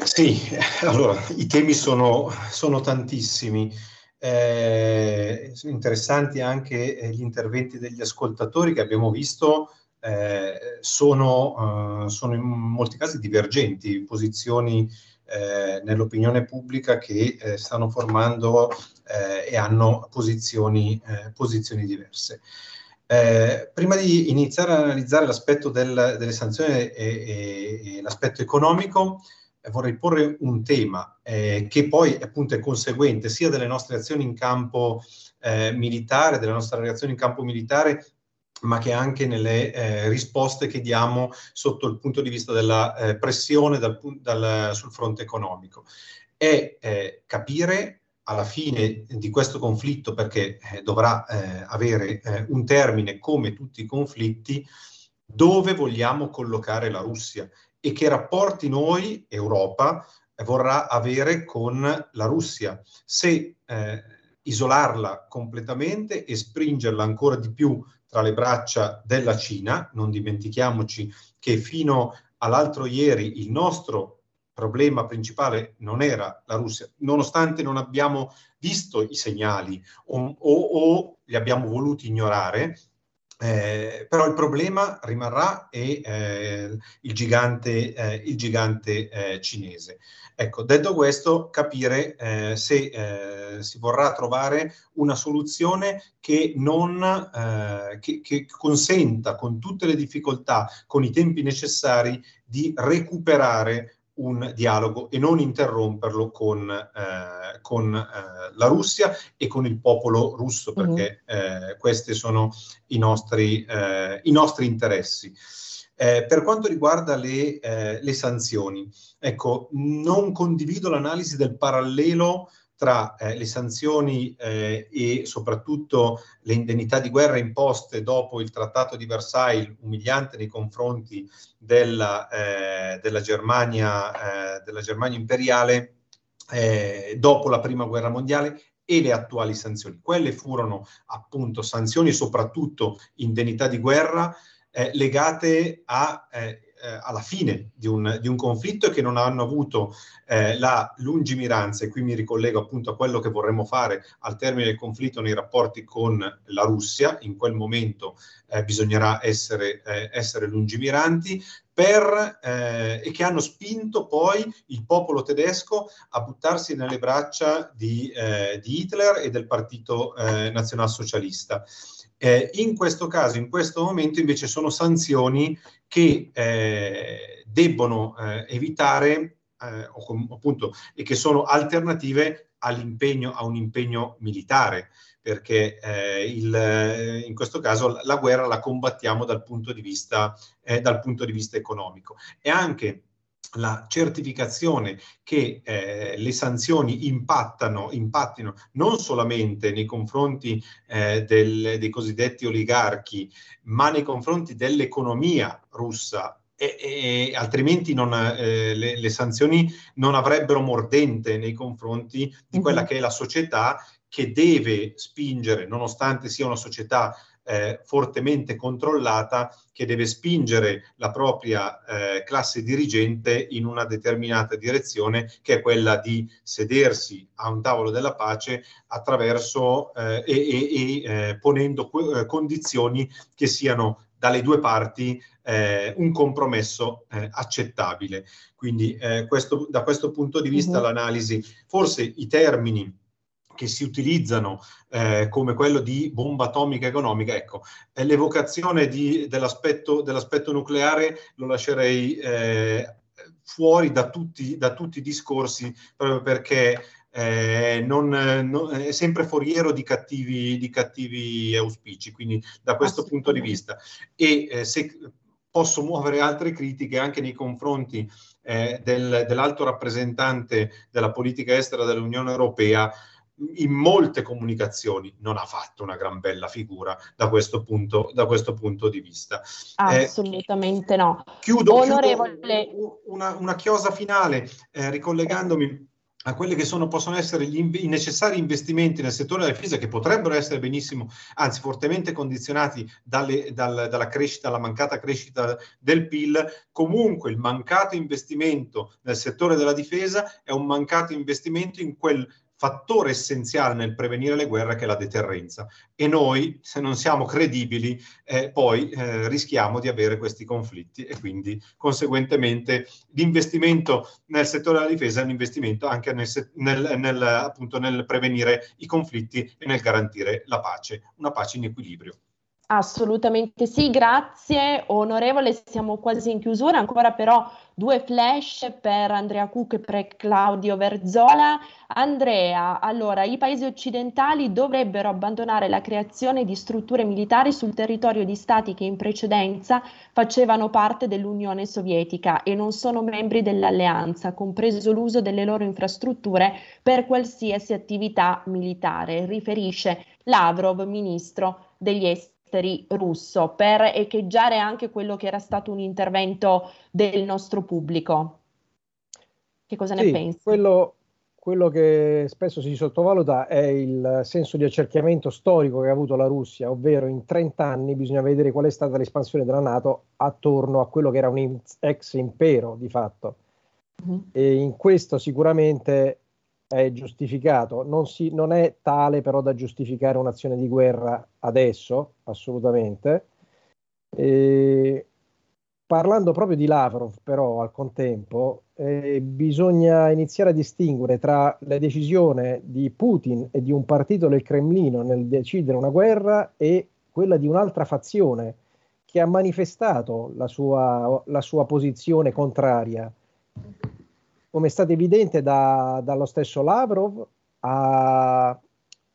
E: Sì, allora i temi sono, sono tantissimi. Eh, interessanti anche eh, gli interventi degli ascoltatori che abbiamo visto eh, sono, uh, sono, in molti casi divergenti, posizioni eh, nell'opinione pubblica che eh, stanno formando eh, e hanno posizioni, eh, posizioni diverse. prima di iniziare ad analizzare l'aspetto del, delle sanzioni e, e, e l'aspetto economico, vorrei porre un tema che poi appunto è conseguente sia delle nostre azioni in campo militare, della nostra reazione in campo militare, ma che anche nelle eh, risposte che diamo sotto il punto di vista della eh, pressione dal, dal, sul fronte economico. È eh, capire alla fine di questo conflitto, perché eh, dovrà eh, avere eh, un termine come tutti i conflitti, dove vogliamo collocare la Russia e che rapporti noi, Europa, vorrà avere con la Russia. Se isolarla completamente e spingerla ancora di più tra le braccia della Cina. Non dimentichiamoci che fino all'altro ieri il nostro problema principale non era la Russia, nonostante non abbiamo visto i segnali o, o, o li abbiamo voluti ignorare, eh, però il problema rimarrà è eh, il gigante, eh, il gigante eh, cinese. Ecco, detto questo, capire eh, se si vorrà trovare una soluzione che, non, che, che consenta, con tutte le difficoltà, con i tempi necessari, di recuperare un dialogo e non interromperlo con, eh, con eh, la Russia e con il popolo russo, mm-hmm. perché eh, questi sono i nostri, eh, i nostri interessi. Eh, per quanto riguarda le, eh, le, sanzioni, ecco, non condivido l'analisi del parallelo tra eh, le sanzioni eh, e soprattutto le indennità di guerra imposte dopo il Trattato di Versailles, umiliante nei confronti della, eh, della, Germania, eh, della Germania, imperiale, eh, dopo la Prima Guerra Mondiale e le attuali sanzioni. Quelle furono appunto sanzioni, soprattutto indennità di guerra, eh, legate a eh, alla fine di un, di un, conflitto e che non hanno avuto eh, la lungimiranza, e qui mi ricollego appunto a quello che vorremmo fare al termine del conflitto nei rapporti con la Russia, in quel momento eh, bisognerà essere, eh, essere lungimiranti, per, eh, e che hanno spinto poi il popolo tedesco a buttarsi nelle braccia di, eh, di Hitler e del partito eh, nazionalsocialista. Eh, in questo caso, in questo momento, invece sono sanzioni che eh, debbono eh, evitare eh, o, appunto, e che sono alternative all'impegno, a un impegno militare, perché eh, il, in questo caso la guerra la combattiamo dal punto di vista, eh, dal punto di vista economico. E anche la certificazione che eh, le sanzioni impattano, impattino non solamente nei confronti eh, del, dei cosiddetti oligarchi, ma nei confronti dell'economia russa. E, e altrimenti non, eh, le, le, sanzioni non avrebbero mordente nei confronti di quella che è la società che deve spingere, nonostante sia una società eh, fortemente controllata che deve spingere la propria eh, classe dirigente in una determinata direzione che è quella di sedersi a un tavolo della pace attraverso eh, e, e, eh, ponendo eh, condizioni che siano dalle due parti eh, un compromesso eh, accettabile. Quindi eh, questo, da questo punto di vista uh-huh. l'analisi, forse i termini che si utilizzano eh, come quello di bomba atomica economica, ecco, eh, l'evocazione di, dell'aspetto, dell'aspetto, nucleare lo lascerei eh, fuori da tutti, da tutti, i discorsi, proprio perché eh, non, non, è sempre foriero di cattivi, di cattivi, auspici, quindi da questo punto di vista. E eh, se posso muovere altre critiche anche nei confronti eh, del, dell'alto rappresentante della politica estera dell'Unione Europea, in molte comunicazioni non ha fatto una gran bella figura da questo punto, da questo punto di vista.
C: Eh, Assolutamente eh, no.
E: Chiudo, Onorevole... chiudo una, una, chiosa finale, eh, ricollegandomi a quelli che sono, possono essere gli in, i necessari investimenti nel settore della difesa che potrebbero essere benissimo, anzi fortemente condizionati dalle, dal, dalla crescita, dalla mancata crescita del PIL, comunque il mancato investimento nel settore della difesa è un mancato investimento in quel fattore essenziale nel prevenire le guerre che è la deterrenza e noi se non siamo credibili eh, poi eh, rischiamo di avere questi conflitti e quindi conseguentemente l'investimento nel settore della difesa è un investimento anche nel, nel, nel, appunto, nel prevenire i conflitti e nel garantire la pace, una pace in equilibrio.
C: Assolutamente sì, grazie onorevole, siamo quasi in chiusura, ancora però due flash per Andrea Cook e per Claudio Verzola. Andrea, allora i paesi occidentali dovrebbero abbandonare la creazione di strutture militari sul territorio di stati che in precedenza facevano parte dell'Unione Sovietica e non sono membri dell'alleanza, compreso l'uso delle loro infrastrutture per qualsiasi attività militare, riferisce Lavrov, ministro degli esteri esteri russo per echeggiare anche quello che era stato un intervento del nostro pubblico. Che cosa
F: sì,
C: ne pensi?
F: Quello, quello che spesso si sottovaluta è il senso di accerchiamento storico che ha avuto la Russia, ovvero in 30 anni bisogna vedere qual è stata l'espansione della Nato attorno a quello che era un ex impero di fatto. Uh-huh. E in questo sicuramente è giustificato, non, si, non, è tale però da giustificare un'azione di guerra adesso, assolutamente. E, parlando proprio di Lavrov, però al contempo, eh, bisogna iniziare a distinguere tra la decisione di Putin e di un partito del Cremlino nel decidere una guerra e quella di un'altra fazione che ha manifestato la sua, la sua posizione contraria come è stato evidente da, dallo stesso Lavrov, a,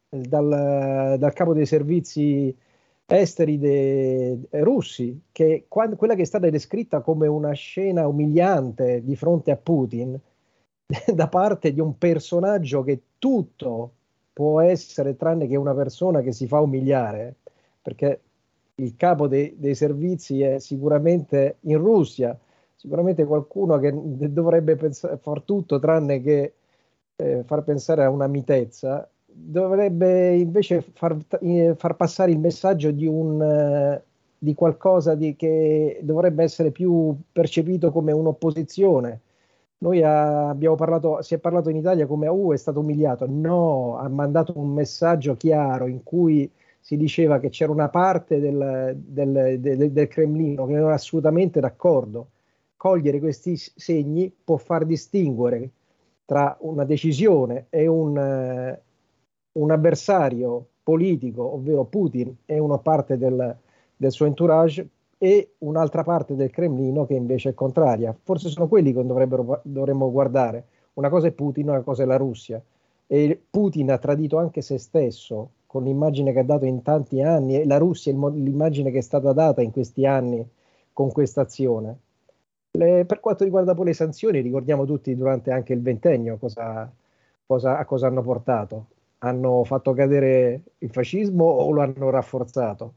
F: dal, dal, capo dei servizi esteri de, russi, che quando, quella che è stata descritta come una scena umiliante di fronte a Putin, da parte di un personaggio che tutto può essere tranne che una persona che si fa umiliare, perché il capo dei, dei servizi è sicuramente in Russia, sicuramente qualcuno che dovrebbe pensare, far tutto tranne che eh, far pensare a una mitezza, dovrebbe invece far, far passare il messaggio di, un, eh, di qualcosa di, che dovrebbe essere più percepito come un'opposizione. Noi abbiamo parlato, si è parlato in Italia come U è stato umiliato. No, ha mandato un messaggio chiaro in cui si diceva che c'era una parte del, del, del, del Cremlino che non era assolutamente d'accordo cogliere questi segni può far distinguere tra una decisione e un, eh, un avversario politico, ovvero Putin, e una parte del, del suo entourage, e un'altra parte del Cremlino che invece è contraria. Forse sono quelli che dovremmo guardare. Una cosa è Putin, una cosa è la Russia. E Putin ha tradito anche se stesso con l'immagine che ha dato in tanti anni e la Russia l'immagine che è stata data in questi anni con questa azione Le, per quanto riguarda poi le sanzioni, ricordiamo tutti durante anche il ventennio cosa, cosa, a cosa hanno portato. Hanno fatto cadere il fascismo o lo hanno rafforzato?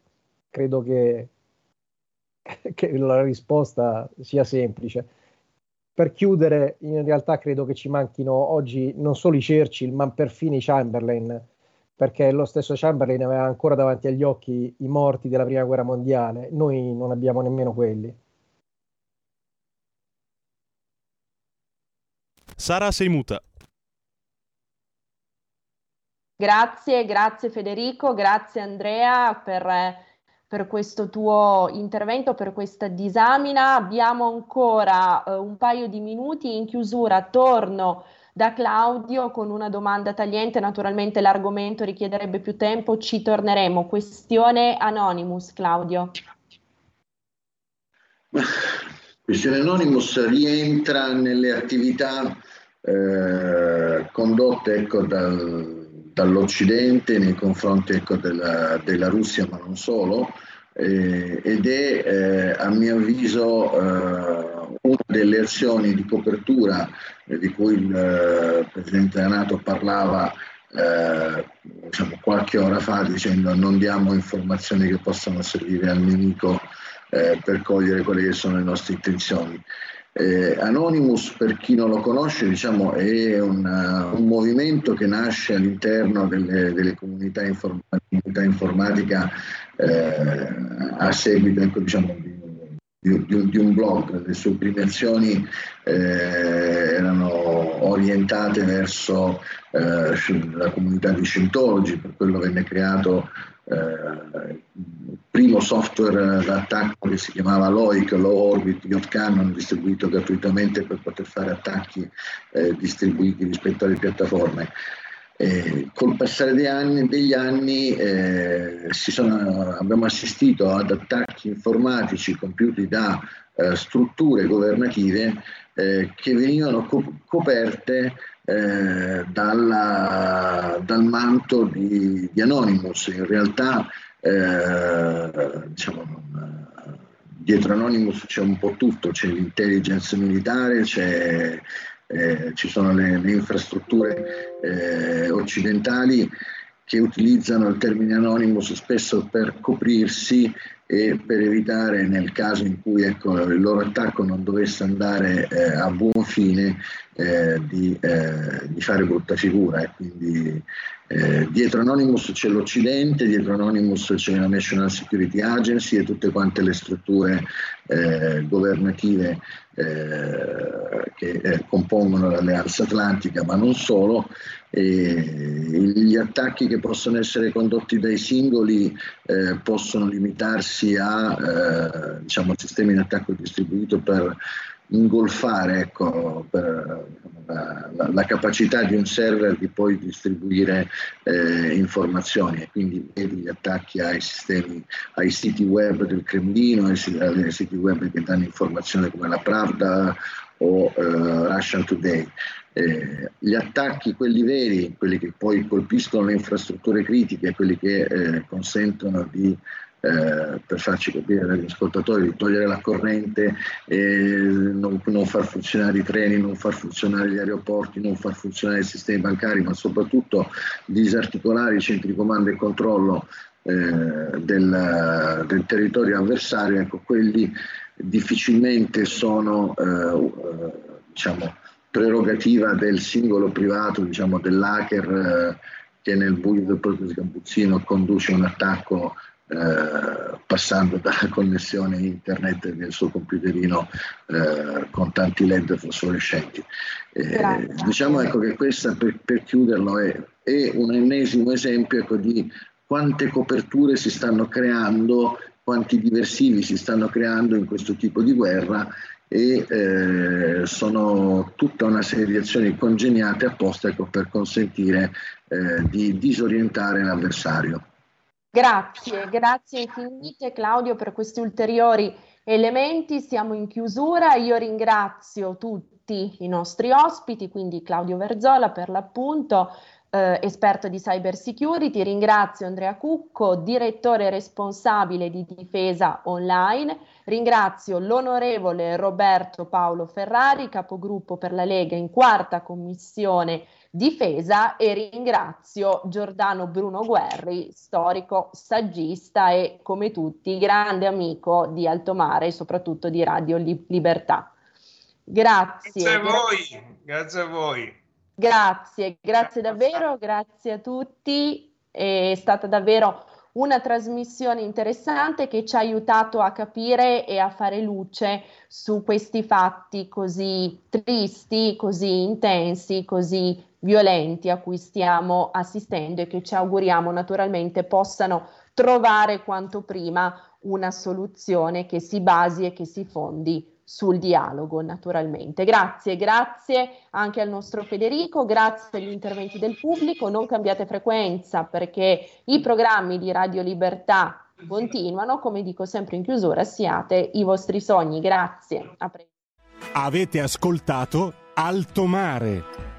F: Credo che, che la risposta sia semplice. Per chiudere, in realtà credo che ci manchino oggi non solo i Churchill, ma perfino i Chamberlain, perché lo stesso Chamberlain aveva ancora davanti agli occhi i morti della prima guerra mondiale, noi non abbiamo nemmeno quelli.
B: Sara, sei muta.
C: Grazie, grazie Federico, grazie Andrea per, per questo tuo intervento, per questa disamina. Abbiamo ancora eh, un paio di minuti in chiusura, torno da Claudio con una domanda tagliente, naturalmente l'argomento richiederebbe più tempo, ci torneremo. Questione Anonymous, Claudio.
G: Questione Anonymous rientra nelle attività eh, condotte ecco, dal, dall'Occidente nei confronti ecco, della, della, Russia, ma non solo, eh, ed è eh, a mio avviso eh, una delle azioni di copertura eh, di cui il eh, Presidente della Nato parlava eh, diciamo, qualche ora fa dicendo non diamo informazioni che possano servire al nemico per cogliere quelle che sono le nostre intenzioni. Eh, Anonymous, per chi non lo conosce, diciamo, è una, un movimento che nasce all'interno delle, delle comunità, inform- comunità informatica eh, a seguito ecco, diciamo, di, di, di, di, un blog. Le sue prime azioni eh, erano orientate verso eh, la comunità di Scientology, per quello venne creato eh, il primo software d'attacco che si chiamava LOIC, Low Orbit Yacht Cannon, distribuito gratuitamente per poter fare attacchi eh, distribuiti rispetto alle piattaforme. Eh, col passare degli anni, degli anni eh, sono, abbiamo assistito ad attacchi informatici compiuti da eh, strutture governative eh, che venivano co- coperte eh, dalla, dal manto di, di, Anonymous. In realtà, diciamo, dietro Anonymous c'è un po' tutto, c'è l'intelligence militare, c'è, eh, ci sono le, le infrastrutture eh, occidentali che utilizzano il termine Anonymous spesso per coprirsi e per evitare nel caso in cui ecco, il loro attacco non dovesse andare eh, a buon fine eh, di, eh, di, fare brutta figura. E quindi eh, dietro Anonymous c'è l'Occidente, dietro Anonymous c'è la National Security Agency e tutte quante le strutture eh, governative eh, che compongono l'Alleanza Atlantica, ma non solo. gli attacchi che possono essere condotti dai singoli possono limitarsi a diciamo, sistemi di attacco distribuito per ingolfare ecco, per, la, la, la, capacità di un server di poi distribuire eh, informazioni e quindi vedi gli attacchi ai sistemi, ai siti web del Cremlino, ai, ai siti web che danno informazioni come la Pravda o eh, Russian Today. Eh, gli attacchi, quelli veri, quelli che poi colpiscono le infrastrutture critiche, quelli che eh, consentono di eh, per farci capire agli ascoltatori di togliere la corrente, non, non, far funzionare i treni, non far funzionare gli aeroporti, non far funzionare i sistemi bancari, ma soprattutto disarticolare i centri di comando e controllo eh, del, del, territorio avversario, ecco, quelli difficilmente sono eh, diciamo, prerogativa del singolo privato, diciamo, dell'hacker eh, che nel buio del proprio sgambuzzino conduce un attacco eh, passando dalla connessione internet del suo computerino eh, con tanti led fosforescenti. Eh, diciamo ecco che questa per, per chiuderlo è, è, un ennesimo esempio ecco, di quante coperture si stanno creando, quanti diversivi si stanno creando in questo tipo di guerra e eh, sono tutta una serie di azioni congeniate apposta ecco, per consentire eh, di disorientare l'avversario.
C: Grazie, grazie infinite Claudio per questi ulteriori elementi. Siamo in chiusura. Io ringrazio tutti i nostri ospiti, quindi Claudio Verzola per l'appunto, eh, esperto di cyber security, ringrazio Andrea Cucco, direttore responsabile di difesa online, ringrazio l'onorevole Roberto Paolo Ferrari, capogruppo per la Lega in quarta commissione difesa e ringrazio Giordano Bruno Guerri, storico, saggista e come tutti grande amico di Alto Mare e soprattutto di Radio Libertà. Grazie.
D: Grazie a voi, grazie a voi.
C: Grazie, grazie davvero, grazie a tutti. È stata davvero una trasmissione interessante che ci ha aiutato a capire e a fare luce su questi fatti così tristi, così intensi, così violenti a cui stiamo assistendo e che ci auguriamo naturalmente possano trovare quanto prima una soluzione che si basi e che si fondi sul dialogo naturalmente. Grazie, grazie anche al nostro Federico, grazie agli interventi del pubblico, non cambiate frequenza perché i programmi di Radio Libertà continuano, come dico sempre in chiusura, siate i vostri sogni. Grazie.
A: Avete ascoltato Alto Mare.